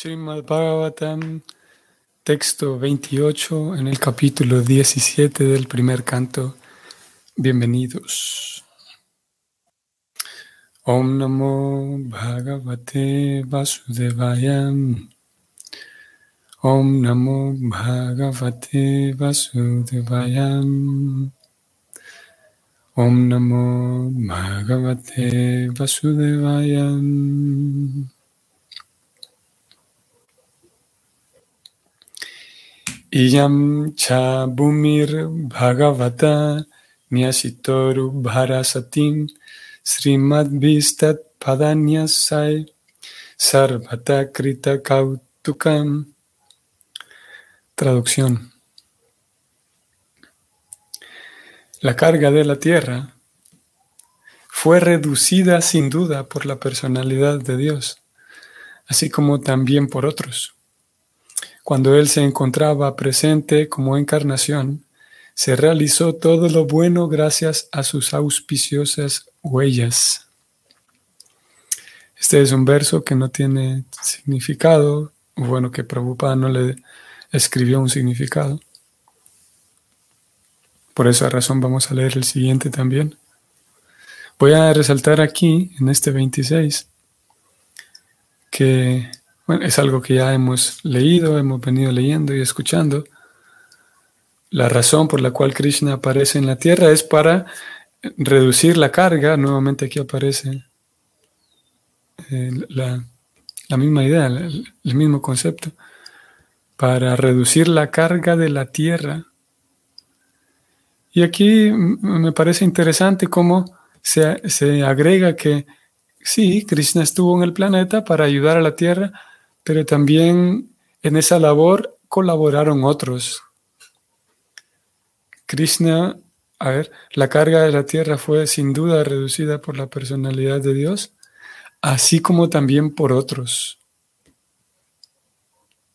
Srimad Bhagavatam, texto 28 en el capítulo 17 del primer canto. Bienvenidos. Om Namo Bhagavate Vasudevaya. Om Namo Bhagavate Vasudevaya. Om Namo Bhagavate Vasudevaya. Iyam cha bhumir bhagavata nyasitoru bharasatim srimad vistat padanyasai sarvata krita kautukam. Traducción. La carga de la tierra fue reducida sin duda por la personalidad de Dios, así como también por otros. Cuando Él se encontraba presente como encarnación, se realizó todo lo bueno gracias a sus auspiciosas huellas. Este es un verso que no tiene significado, bueno, que Prabhupada no le escribió un significado. Por esa razón vamos a leer el siguiente también. Voy a resaltar aquí, en este 26, que bueno, es algo que ya hemos leído, hemos venido leyendo y escuchando. La razón por la cual Krishna aparece en la tierra es para reducir la carga. Nuevamente aquí aparece eh, la, misma idea, el, mismo concepto. Para reducir la carga de la tierra. Y aquí me parece interesante cómo se, se agrega que sí, Krishna estuvo en el planeta para ayudar a la tierra, pero también en esa labor colaboraron otros. Krishna, a ver, la carga de la tierra fue sin duda reducida por la personalidad de Dios, así como también por otros.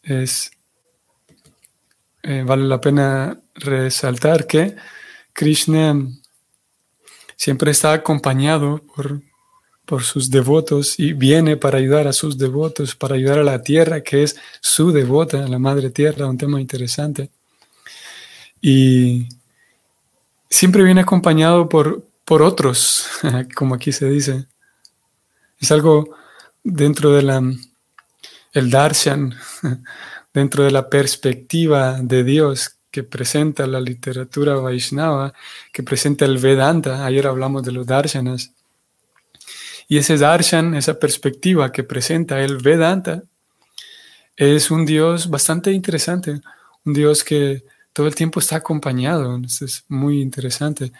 Es, eh, vale la pena resaltar que Krishna siempre está acompañado por por sus devotos y viene para ayudar a sus devotos, para ayudar a la tierra, que es su devota, la madre tierra, un tema interesante. Y siempre viene acompañado por, por otros, como aquí se dice. Es algo dentro de la el darshan, dentro de la perspectiva de Dios que presenta la literatura Vaishnava, que presenta el Vedanta. Ayer hablamos de los darshanas y ese darshan, esa perspectiva que presenta el Vedanta, es un Dios bastante interesante, un Dios que todo el tiempo está acompañado, es muy interesante.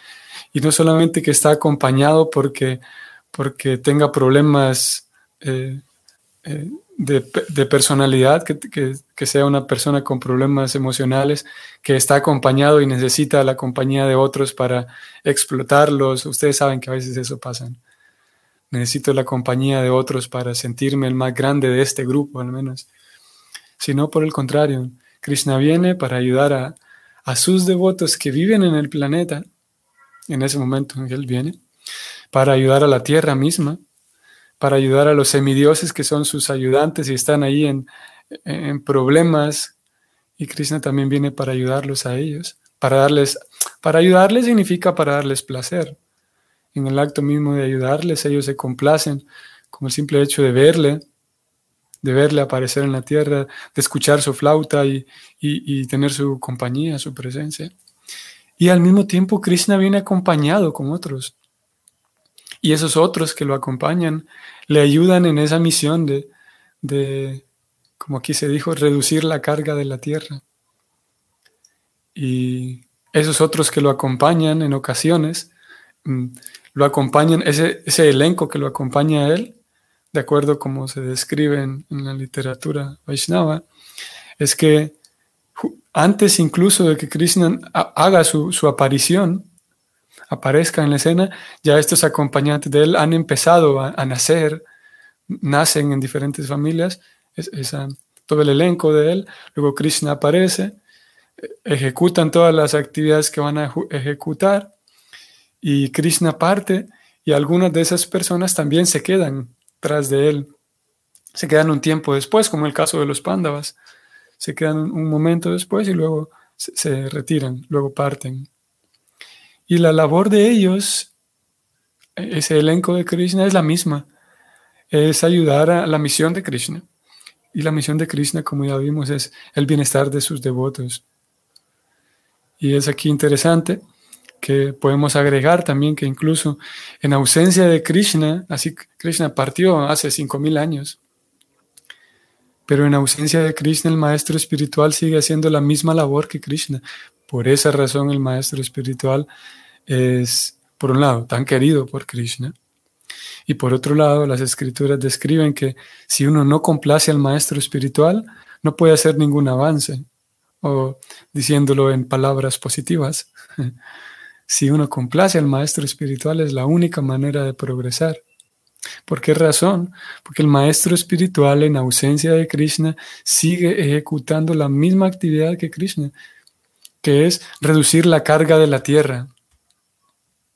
Y no solamente que está acompañado porque, porque tenga problemas eh, eh, de, personalidad, que, que, sea una persona con problemas emocionales, que está acompañado y necesita la compañía de otros para explotarlos. Ustedes saben que a veces eso pasa necesito la compañía de otros para sentirme el más grande de este grupo, al menos. Sino por el contrario, Krishna viene para ayudar a, sus devotos que viven en el planeta, en ese momento en que Él viene, para ayudar a la tierra misma, para ayudar a los semidioses que son sus ayudantes y están ahí en, en problemas, y Krishna también viene para ayudarlos a ellos, para darles, para ayudarles significa para darles placer, en el acto mismo de ayudarles, ellos se complacen con el simple hecho de verle, de verle aparecer en la tierra, de escuchar su flauta y, tener su compañía, su presencia. Y al mismo tiempo Krishna viene acompañado con otros. Y esos otros que lo acompañan le ayudan en esa misión de, de, como aquí se dijo, reducir la carga de la tierra. Y esos otros que lo acompañan en ocasiones mm, lo acompañan, ese, ese elenco que lo acompaña a él, de acuerdo como se describe en, la literatura Vaishnava, es que antes incluso de que Krishna haga su, aparición, aparezca en la escena, ya estos acompañantes de él han empezado a, nacer, nacen en diferentes familias, es, todo el elenco de él, luego Krishna aparece, ejecutan todas las actividades que van a ejecutar, y Krishna parte y algunas de esas personas también se quedan tras de él. se quedan un tiempo después, como el caso de los pándavas. Se quedan un momento después y luego se, retiran, luego parten. Y la labor de ellos, ese elenco de Krishna, es la misma. Es ayudar a la misión de Krishna. Y la misión de Krishna, como ya vimos, es el bienestar de sus devotos. Y es aquí interesante que podemos agregar también que incluso en ausencia de Krishna, así Krishna partió hace 5.000 años, pero en ausencia de Krishna el maestro espiritual sigue haciendo la misma labor que Krishna. Por esa razón el maestro espiritual es, por un lado, tan querido por Krishna. Y por otro lado, las escrituras describen que si uno no complace al maestro espiritual, no puede hacer ningún avance. O diciéndolo en palabras positivas, Si uno complace al maestro espiritual es la única manera de progresar. ¿Por qué razón? Porque el maestro espiritual en ausencia de Krishna sigue ejecutando la misma actividad que Krishna, que es reducir la carga de la tierra.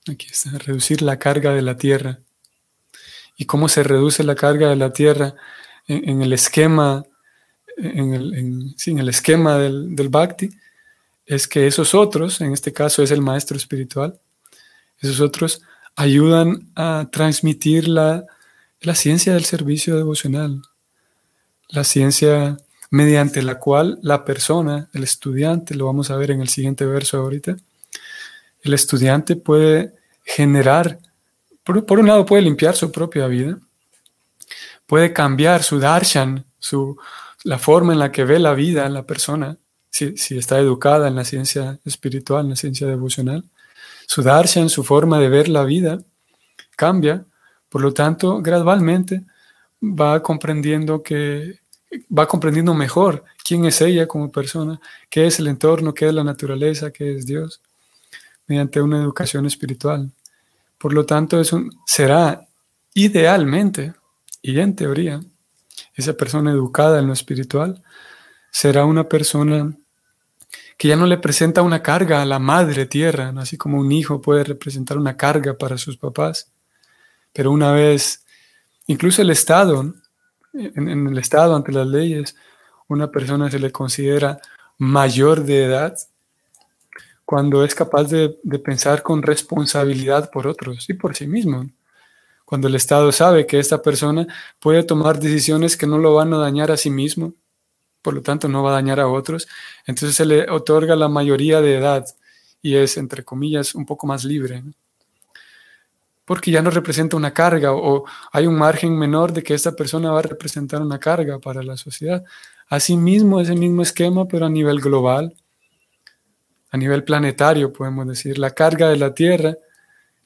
Aquí está, reducir la carga de la tierra. ¿Y cómo se reduce la carga de la tierra en, el esquema, en el, esquema del, del bhakti? Es que esos otros, en este caso es el maestro espiritual, esos otros ayudan a transmitir la, ciencia del servicio devocional, la ciencia mediante la cual la persona, el estudiante, lo vamos a ver en el siguiente verso ahorita, el estudiante puede generar, por, un lado puede limpiar su propia vida, puede cambiar su darshan, su, la forma en la que ve la vida la persona, si, está educada en la ciencia espiritual, en la ciencia devocional, su darshan, su forma de ver la vida, cambia. Por lo tanto, gradualmente va comprendiendo que va comprendiendo mejor quién es ella como persona, qué es el entorno, qué es la naturaleza, qué es Dios, mediante una educación espiritual. Por lo tanto, es será idealmente y en teoría, esa persona educada en lo espiritual será una persona que ya no le presenta una carga a la madre tierra, así como un hijo puede representar una carga para sus papás. Pero una vez, incluso el Estado, en, el Estado, ante las leyes, una persona se le considera mayor de edad cuando es capaz de, pensar con responsabilidad por otros y por sí mismo. Cuando el Estado sabe que esta persona puede tomar decisiones que no lo van a dañar a sí mismo, por lo tanto no va a dañar a otros, entonces se le otorga la mayoría de edad y es, entre comillas, un poco más libre. Porque ya no representa una carga o hay un margen menor de que esta persona va a representar una carga para la sociedad. Asimismo, ese mismo esquema, pero a nivel global, a nivel planetario, podemos decir, la carga de la Tierra,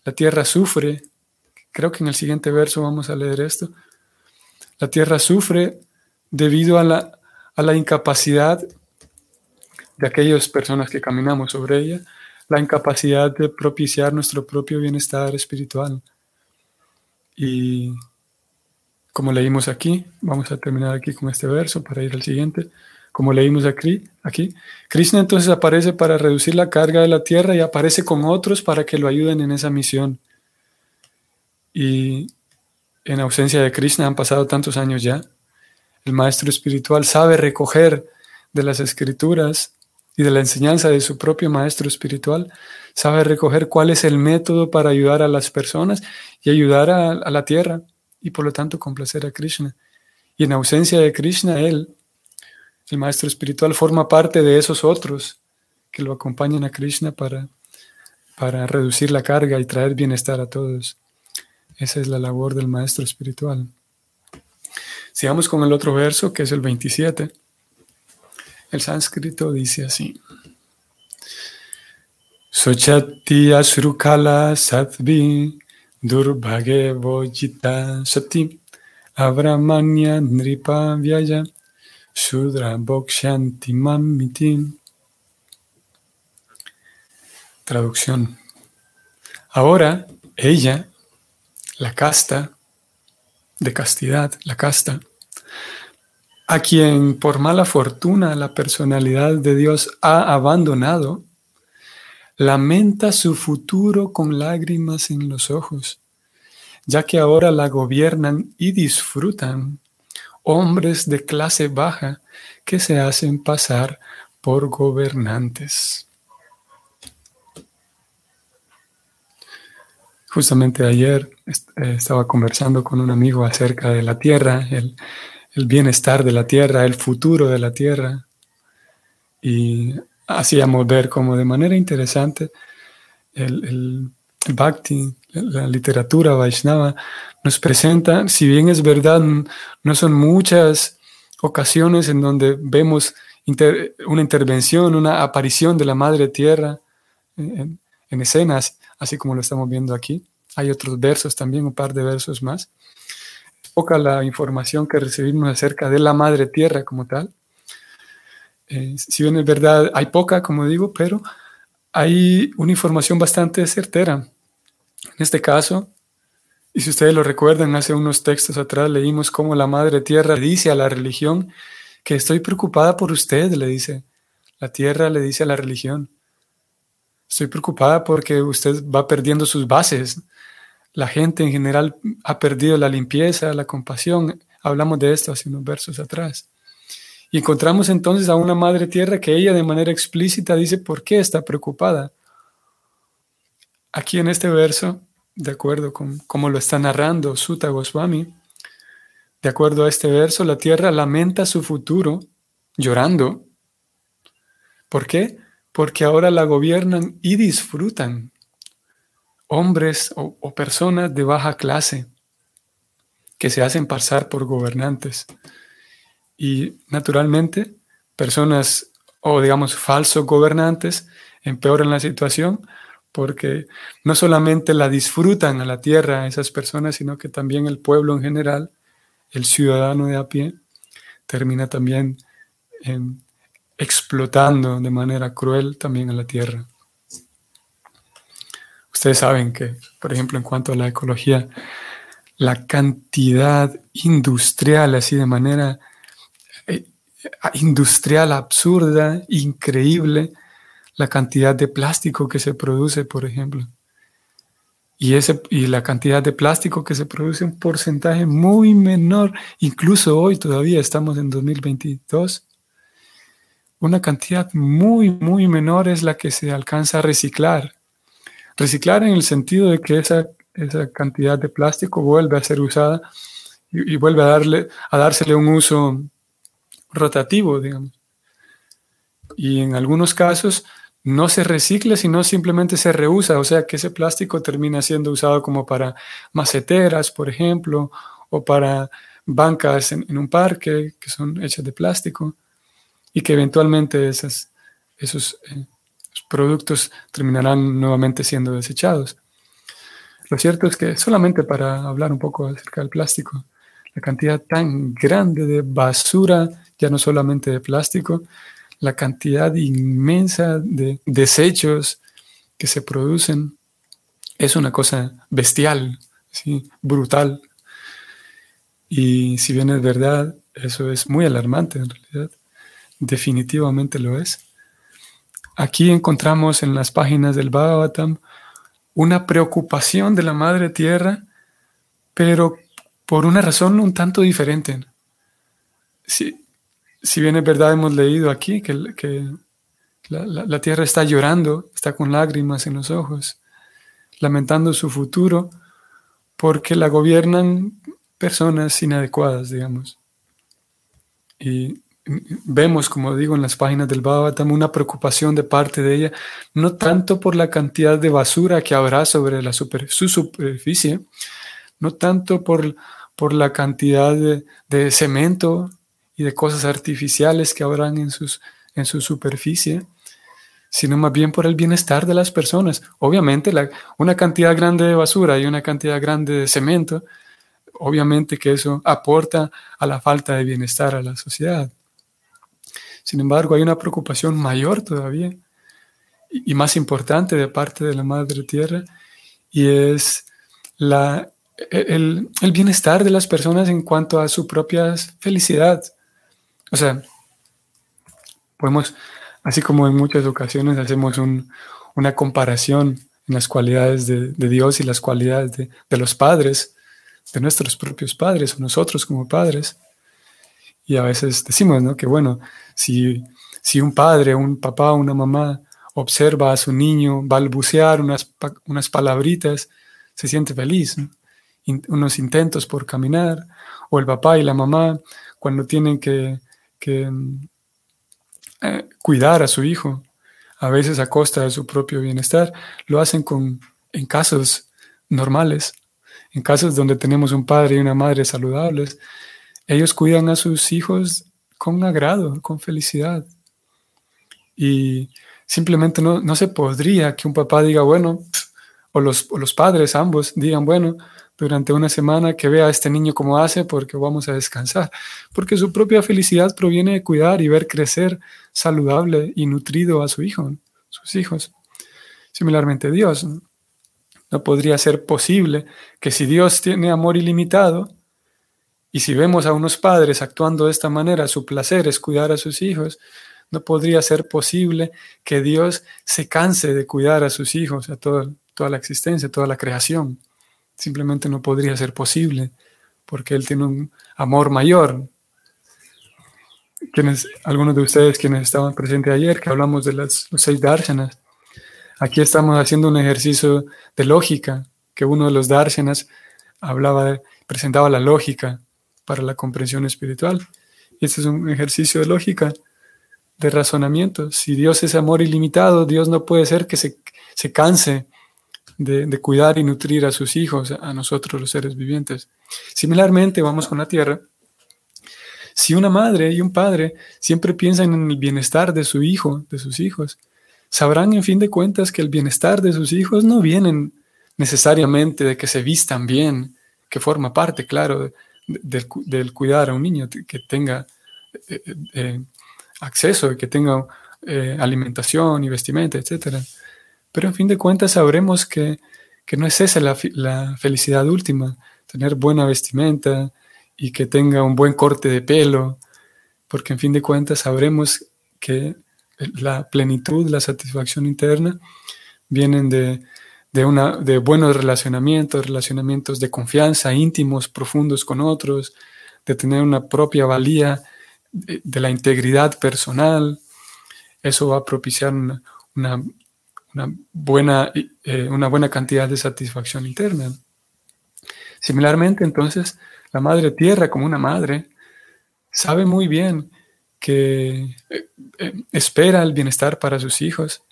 la Tierra sufre, creo que en el siguiente verso vamos a leer esto, la Tierra sufre debido a la la incapacidad de aquellas personas que caminamos sobre ella, la incapacidad de propiciar nuestro propio bienestar espiritual. Y como leímos aquí, vamos a terminar aquí con este verso para ir al siguiente. Como leímos aquí, Krishna entonces aparece para reducir la carga de la tierra y aparece con otros para que lo ayuden en esa misión. Y en ausencia de Krishna han pasado tantos años ya, el maestro espiritual sabe recoger de las escrituras y de la enseñanza de su propio maestro espiritual, sabe recoger cuál es el método para ayudar a las personas y ayudar a, la tierra y por lo tanto complacer a Krishna. Y en ausencia de Krishna, él, el maestro espiritual, forma parte de esos otros que lo acompañan a Krishna para, para reducir la carga y traer bienestar a todos. Esa es la labor del maestro espiritual. Sigamos con el otro verso, que es el 27. El sánscrito dice así. Sochati asrukala satvi durbhage vojita sati abramanya nripa vyaya sudra bokshanti mamiti. Traducción. Ahora ella, la casta, de castidad, la casta, a quien por mala fortuna la personalidad de Dios ha abandonado, lamenta su futuro con lágrimas en los ojos, ya que ahora la gobiernan y disfrutan hombres de clase baja que se hacen pasar por gobernantes. Justamente ayer eh, estaba conversando con un amigo acerca de la tierra, el, bienestar de la tierra, el futuro de la tierra. Y hacíamos ver como de manera interesante el, Bhakti, la literatura Vaishnava, nos presenta, si bien es verdad, no son muchas ocasiones en donde vemos una intervención, una aparición de la Madre Tierra en, escenas, así como lo estamos viendo aquí. Hay otros versos también, un par de versos más. poca la información que recibimos acerca de la Madre Tierra como tal. Eh, si bien es verdad, hay poca, como digo, pero hay una información bastante certera. En este caso, y si ustedes lo recuerdan, hace unos textos atrás leímos cómo la Madre Tierra dice a la religión que estoy preocupada por usted, le dice. La Tierra le dice a la religión. Estoy preocupada porque usted va perdiendo sus bases. La gente en general ha perdido la limpieza, la compasión. Hablamos de esto hace unos versos atrás. Y encontramos entonces a una Madre Tierra que ella de manera explícita dice por qué está preocupada. Aquí en este verso de acuerdo con cómo lo está narrando Sutta Goswami, de acuerdo a este verso, la tierra lamenta su futuro llorando. ¿Por qué? Porque ahora la gobiernan y disfrutan hombres o, personas de baja clase que se hacen pasar por gobernantes. Y naturalmente, personas o digamos falsos gobernantes empeoran la situación porque no solamente la disfrutan a la tierra esas personas, sino que también el pueblo en general, el ciudadano de a pie, termina también em, explotando de manera cruel también a la tierra. Ustedes saben que, por ejemplo, en cuanto a la ecología, la cantidad industrial, así de manera eh, industrial absurda, increíble, la cantidad de plástico que se produce, por ejemplo. Y, ese, y la cantidad de plástico que se produce un porcentaje muy menor, incluso hoy todavía estamos en 2022, una cantidad muy, muy menor es la que se alcanza a reciclar. Reciclar en el sentido de que esa, esa cantidad de plástico vuelve a ser usada y, vuelve a, darle, a dársele un uso rotativo, digamos. Y en algunos casos no se recicla, sino simplemente se reusa, o sea que ese plástico termina siendo usado como para maceteras, por ejemplo, o para bancas en, un parque que son hechas de plástico y que eventualmente esos eh, productos terminarán nuevamente siendo desechados. Lo cierto es que solamente para hablar un poco acerca del plástico, la cantidad tan grande de basura, ya no solamente de plástico, la cantidad inmensa de desechos que se producen es una cosa bestial, ¿sí? brutal. Y si bien es verdad, eso es muy alarmante en realidad, definitivamente lo es. Aquí encontramos en las páginas del Bhagavatam una preocupación de la Madre Tierra, pero por una razón un tanto diferente. Sí, si bien es verdad, hemos leído aquí que, que la, tierra está llorando, está con lágrimas en los ojos, lamentando su futuro, porque la gobiernan personas inadecuadas, digamos. Y vemos, como digo, en las páginas del Bhagavatam, una preocupación de parte de ella, no tanto por la cantidad de basura que habrá sobre la su superficie, no tanto por, por la cantidad de, cemento y de cosas artificiales que habrán en, sus, en su superficie, sino más bien por el bienestar de las personas. Obviamente, una cantidad grande de basura y una cantidad grande de cemento, obviamente que eso aporta a la falta de bienestar a la sociedad. Sin embargo, hay una preocupación mayor todavía y, más importante de parte de la Madre Tierra y es la, el, el bienestar de las personas en cuanto a su propia felicidad. O sea, podemos, así como en muchas ocasiones hacemos una comparación en las cualidades de, Dios y las cualidades de, los padres, de nuestros propios padres o nosotros como padres, Y a veces decimos, ¿no? Que bueno, si, si un padre, un papá, una mamá observa a su niño balbucear unas, unas palabritas, se siente feliz. unos intentos por caminar, o el papá y la mamá cuando tienen que, eh, cuidar a su hijo, a veces a costa de su propio bienestar, lo hacen con, en casos normales, en casos donde tenemos un padre y una madre saludables, ellos cuidan a sus hijos con agrado, con felicidad. Y simplemente no, no se podría que un papá diga, bueno, o los, o los padres ambos digan, bueno, durante una semana que vea a este niño cómo hace porque vamos a descansar. Porque su propia felicidad proviene de cuidar y ver crecer saludable y nutrido a su hijo, sus hijos. Similarmente Dios. No podría ser posible que si Dios tiene amor ilimitado, y si vemos a unos padres actuando de esta manera, su placer es cuidar a sus hijos, no podría ser posible que Dios se canse de cuidar a sus hijos, a toda, la existencia, toda la creación. Simplemente no podría ser posible, porque Él tiene un amor mayor. Quienes, algunos de ustedes quienes estaban presentes ayer, que hablamos de las, los seis darshanas, aquí estamos haciendo un ejercicio de lógica, que uno de los darshanas hablaba, presentaba la lógica para la comprensión espiritual. Este es un ejercicio de lógica, de razonamiento. Si Dios es amor ilimitado, Dios no puede ser que se, se canse de, de, cuidar y nutrir a sus hijos, a nosotros los seres vivientes. Similarmente, vamos con la tierra. Si una madre y un padre siempre piensan en el bienestar de su hijo, de sus hijos, sabrán en fin de cuentas que el bienestar de sus hijos no vienen necesariamente de que se vistan bien, que forma parte, claro, del, cuidar a un niño, que tenga eh, eh, eh, acceso, que tenga alimentación y vestimenta, etc. Pero en fin de cuentas sabremos que, no es esa la, la, felicidad última, tener buena vestimenta y que tenga un buen corte de pelo, porque en fin de cuentas sabremos que la plenitud, la satisfacción interna vienen de, de, una, de buenos relacionamientos, relacionamientos de confianza, íntimos, profundos con otros, de tener una propia valía, de, la integridad personal. Eso va a propiciar una, una, buena, eh, una buena cantidad de satisfacción interna. Similarmente, entonces, la Madre Tierra, como una madre, sabe muy bien que eh, eh, espera el bienestar para sus hijos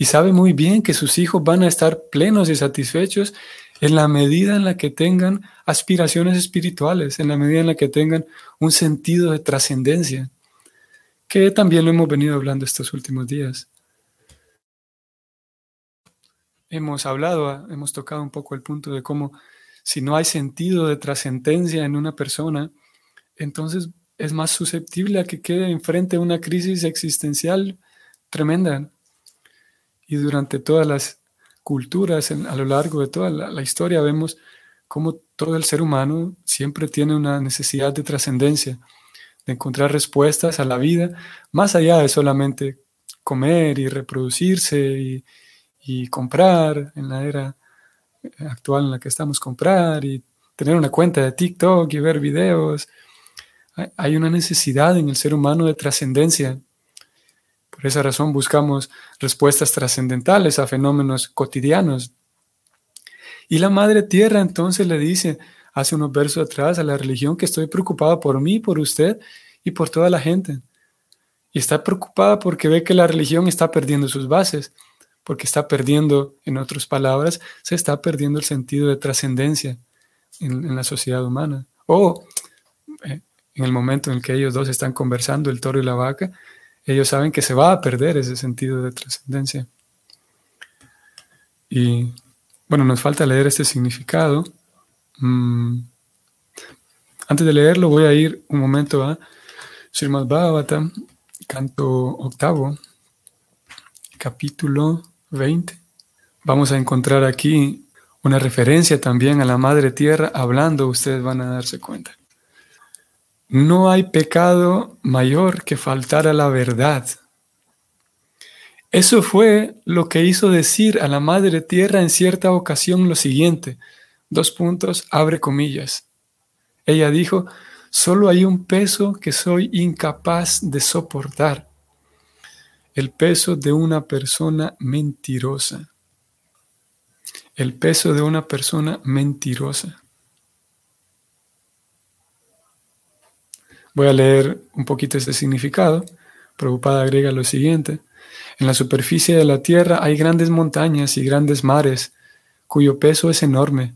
y sabe muy bien que sus hijos van a estar plenos y satisfechos en la medida en la que tengan aspiraciones espirituales, en la medida en la que tengan un sentido de trascendencia, que también lo hemos venido hablando estos últimos días. Hemos hablado, hemos tocado un poco el punto de cómo si no hay sentido de trascendencia en una persona, entonces es más susceptible a que quede enfrente a una crisis existencial tremenda y durante todas las culturas, a lo largo de toda la, historia, vemos cómo todo el ser humano siempre tiene una necesidad de trascendencia, de encontrar respuestas a la vida, más allá de solamente comer y reproducirse y, comprar en la era actual en la que estamos, comprar y tener una cuenta de TikTok y ver videos. Hay una necesidad en el ser humano de trascendencia, por esa razón buscamos respuestas trascendentales a fenómenos cotidianos. Y la Madre Tierra entonces le dice, hace unos versos atrás, a la religión que estoy preocupada por mí, por usted y por toda la gente. Y está preocupada porque ve que la religión está perdiendo sus bases, porque está perdiendo, en otras palabras, se está perdiendo el sentido de trascendencia en, la sociedad humana. O eh, en el momento en que ellos dos están conversando, el toro y la vaca, ellos saben que se va a perder ese sentido de trascendencia. Y bueno, nos falta leer este significado. Mm, antes de leerlo, voy a ir un momento a Srimad Bhagavatam, canto octavo, capítulo 20. Vamos a encontrar aquí una referencia también a la Madre Tierra hablando, ustedes van a darse cuenta. No hay pecado mayor que faltar a la verdad. Eso fue lo que hizo decir a la Madre Tierra en cierta ocasión lo siguiente. Dos puntos, abre comillas. Ella dijo, solo hay un peso que soy incapaz de soportar. El peso de una persona mentirosa. El peso de una persona mentirosa. Voy a leer un poquito este significado. Preocupada agrega lo siguiente. En la superficie de la tierra hay grandes montañas y grandes mares, cuyo peso es enorme.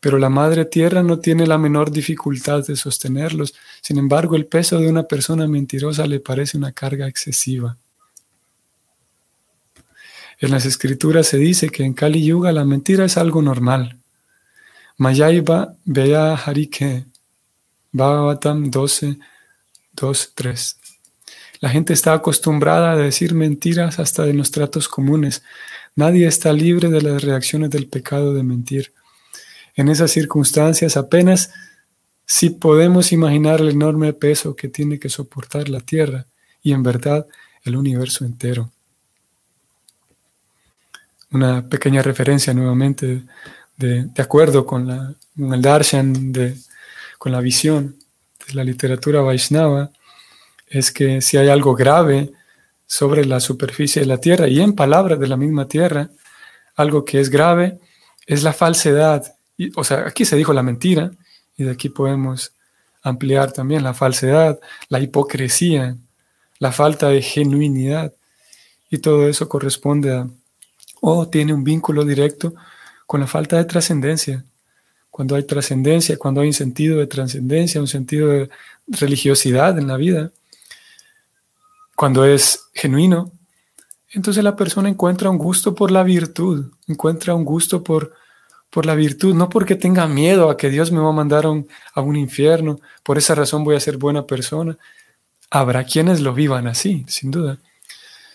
Pero la madre tierra no tiene la menor dificultad de sostenerlos. Sin embargo, el peso de una persona mentirosa le parece una carga excesiva. En las escrituras se dice que en Kali Yuga la mentira es algo normal. Mayaiba Beya Harike, Bhagavatam 12, 2, 3. La gente está acostumbrada a decir mentiras hasta de los tratos comunes. Nadie está libre de las reacciones del pecado de mentir. En esas circunstancias apenas si podemos imaginar el enorme peso que tiene que soportar la Tierra y en verdad el universo entero. Una pequeña referencia nuevamente de, acuerdo con, la, el darshan, de, con la visión de la literatura Vaishnava, es que si hay algo grave sobre la superficie de la tierra y en palabras de la misma tierra, algo que es grave es la falsedad. O sea, aquí se dijo la mentira y de aquí podemos ampliar también la falsedad, la hipocresía, la falta de genuinidad. Y todo eso corresponde a, o tiene un vínculo directo con la falta de trascendencia. Cuando hay trascendencia, cuando hay un sentido de trascendencia, un sentido de religiosidad en la vida, cuando es genuino, entonces la persona encuentra un gusto por la virtud, encuentra un gusto por, por la virtud, no porque tenga miedo a que Dios me va a mandar a un, infierno, por esa razón voy a ser buena persona. Habrá quienes lo vivan así, sin duda.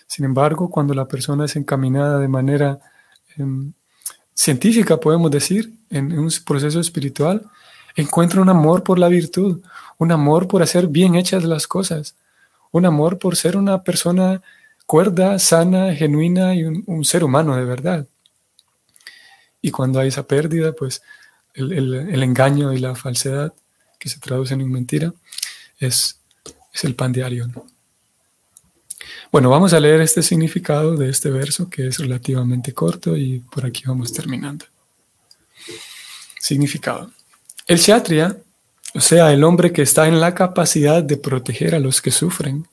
Sin embargo, cuando la persona es encaminada de manera em, científica, podemos decir, en, un proceso espiritual, encuentra un amor por la virtud, un amor por hacer bien hechas las cosas, un amor por ser una persona cuerda, sana, genuina y un, ser humano de verdad. Y cuando hay esa pérdida, pues el, engaño y la falsedad, que se traducen en mentira, es, es el pan diario. Bueno, vamos a leer este significado de este verso que es relativamente corto y por aquí vamos terminando. Significado. El Kshatriya o sea, el hombre que está en la capacidad de proteger a los que sufren,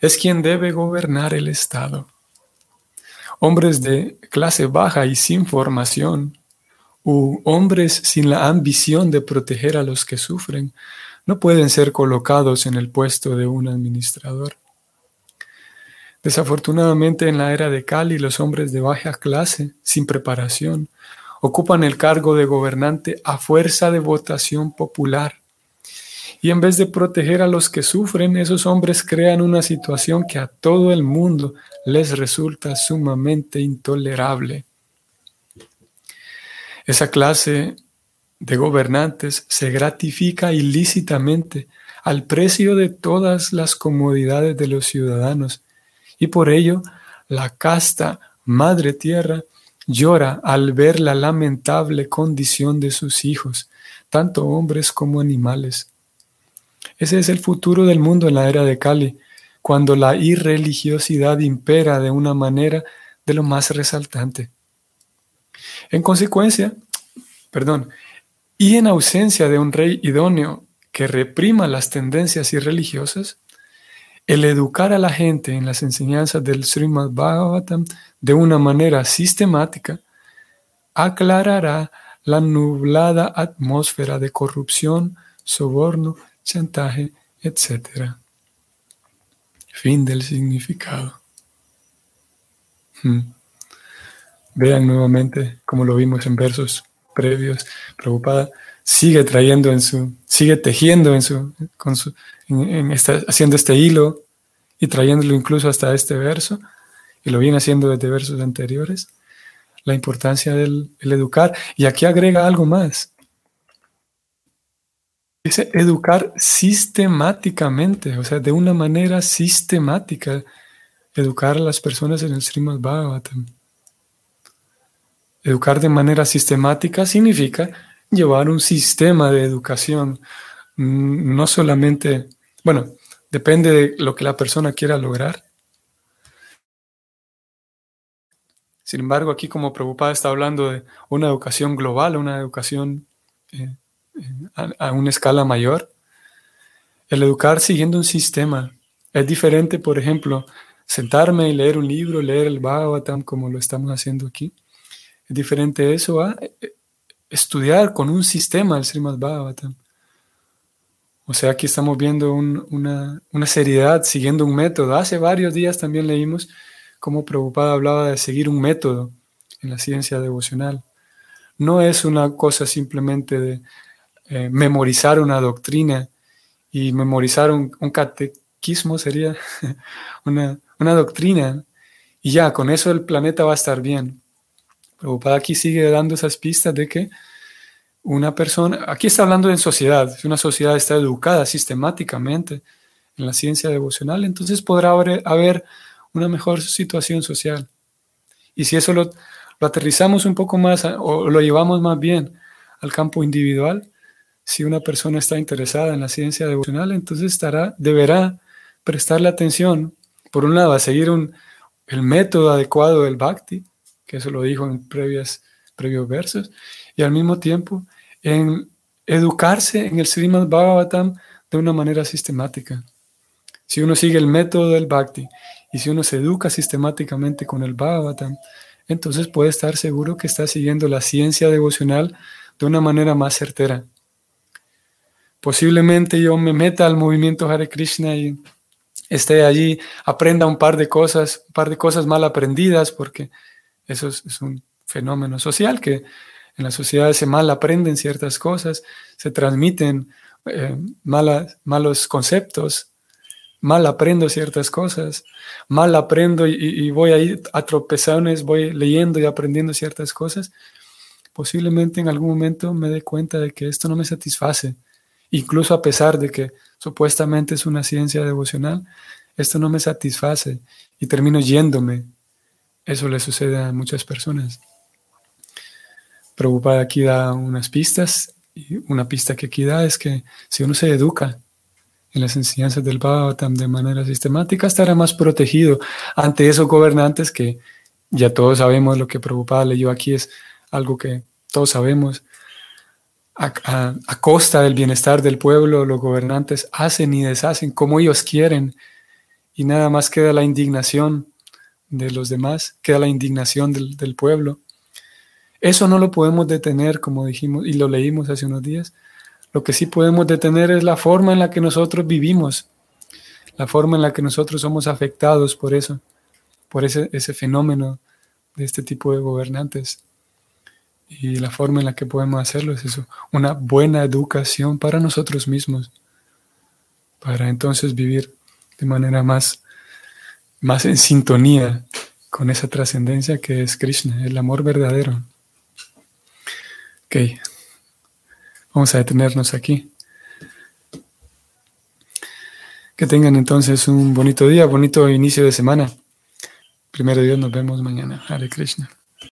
es quien debe gobernar el Estado. Hombres de clase baja y sin formación, u hombres sin la ambición de proteger a los que sufren, no pueden ser colocados en el puesto de un administrador. Desafortunadamente en la era de Cali los hombres de baja clase, sin preparación, ocupan el cargo de gobernante a fuerza de votación popular. Y en vez de proteger a los que sufren, esos hombres crean una situación que a todo el mundo les resulta sumamente intolerable. Esa clase de gobernantes se gratifica ilícitamente al precio de todas las comodidades de los ciudadanos y por ello la casta Madre Tierra llora al ver la lamentable condición de sus hijos, tanto hombres como animales. Ese es el futuro del mundo en la era de Cali, cuando la irreligiosidad impera de una manera de lo más resaltante. En consecuencia, perdón, y en ausencia de un rey idóneo que reprima las tendencias irreligiosas, el educar a la gente en las enseñanzas del Srimad Bhagavatam de una manera sistemática aclarará la nublada atmósfera de corrupción, soborno, chantaje, etc. Fin del significado. Hmm. Vean nuevamente como lo vimos en versos previos. Preocupada sigue trayendo en su, sigue tejiendo en su, con su, haciendo este hilo y trayéndolo incluso hasta este verso y lo viene haciendo desde versos anteriores, la importancia del educar. Y aquí agrega algo más. Dice educar sistemáticamente, o sea, de una manera sistemática, educar a las personas en el Srimad Bhagavatam. Educar de manera sistemática significa llevar un sistema de educación, mm, no solamente, bueno, depende de lo que la persona quiera lograr. Sin embargo, aquí como Preocupada está hablando de una educación global, una educación eh, a, a, una escala mayor, el educar siguiendo un sistema es diferente, por ejemplo, sentarme y leer un libro, leer el Bhagavatam como lo estamos haciendo aquí. Es diferente eso a eh, estudiar con un sistema el Srimad Bhagavatam. O sea, aquí estamos viendo una, una, seriedad siguiendo un método. Hace varios días también leímos cómo Prabhupada hablaba de seguir un método en la ciencia devocional. No es una cosa simplemente de eh, memorizar una doctrina y memorizar un, un catequismo, sería una, una doctrina, y ya, con eso el planeta va a estar bien. Prabhupada aquí sigue dando esas pistas de que una persona, aquí está hablando en sociedad, si una sociedad está educada sistemáticamente en la ciencia devocional, entonces podrá haber, una mejor situación social. Y si eso lo, aterrizamos un poco más o lo llevamos más bien al campo individual, si una persona está interesada en la ciencia devocional, entonces estará, deberá prestarle atención, por un lado, a seguir el método adecuado del bhakti, que eso lo dijo en previos versos, y al mismo tiempo en educarse en el Srimad Bhagavatam de una manera sistemática. Si uno sigue el método del Bhakti y si uno se educa sistemáticamente con el Bhagavatam, entonces puede estar seguro que está siguiendo la ciencia devocional de una manera más certera. Posiblemente yo me meta al movimiento Hare Krishna y esté allí, aprenda un par de cosas, un par de cosas mal aprendidas, porque eso es, un fenómeno social que en la sociedad se mal aprenden ciertas cosas, se transmiten eh, malos conceptos, mal aprendo ciertas cosas, mal aprendo y, voy ahí a tropezones, voy leyendo y aprendiendo ciertas cosas, posiblemente en algún momento me dé cuenta de que esto no me satisface, incluso a pesar de que supuestamente es una ciencia devocional, esto no me satisface y termino yéndome. Eso le sucede a muchas personas. Prabhupada aquí da unas pistas y una pista que aquí da es que si uno se educa en las enseñanzas del Bhagavatam de manera sistemática, estará más protegido ante esos gobernantes que ya todos sabemos lo que Prabhupada leyó aquí es algo que todos sabemos. A, a, costa del bienestar del pueblo, los gobernantes hacen y deshacen como ellos quieren y nada más queda la indignación de los demás, queda la indignación del, del pueblo. Eso no lo podemos detener, como dijimos y lo leímos hace unos días. Lo que sí podemos detener es la forma en la que nosotros vivimos, la forma en la que nosotros somos afectados por eso, por ese, ese fenómeno de este tipo de gobernantes. Y la forma en la que podemos hacerlo es eso, una buena educación para nosotros mismos, para entonces vivir de manera más, más en sintonía con esa trascendencia que es Krishna, el amor verdadero. Ok, vamos a detenernos aquí. Que tengan entonces un bonito día, bonito inicio de semana. Primero Dios, nos vemos mañana. Hare Krishna.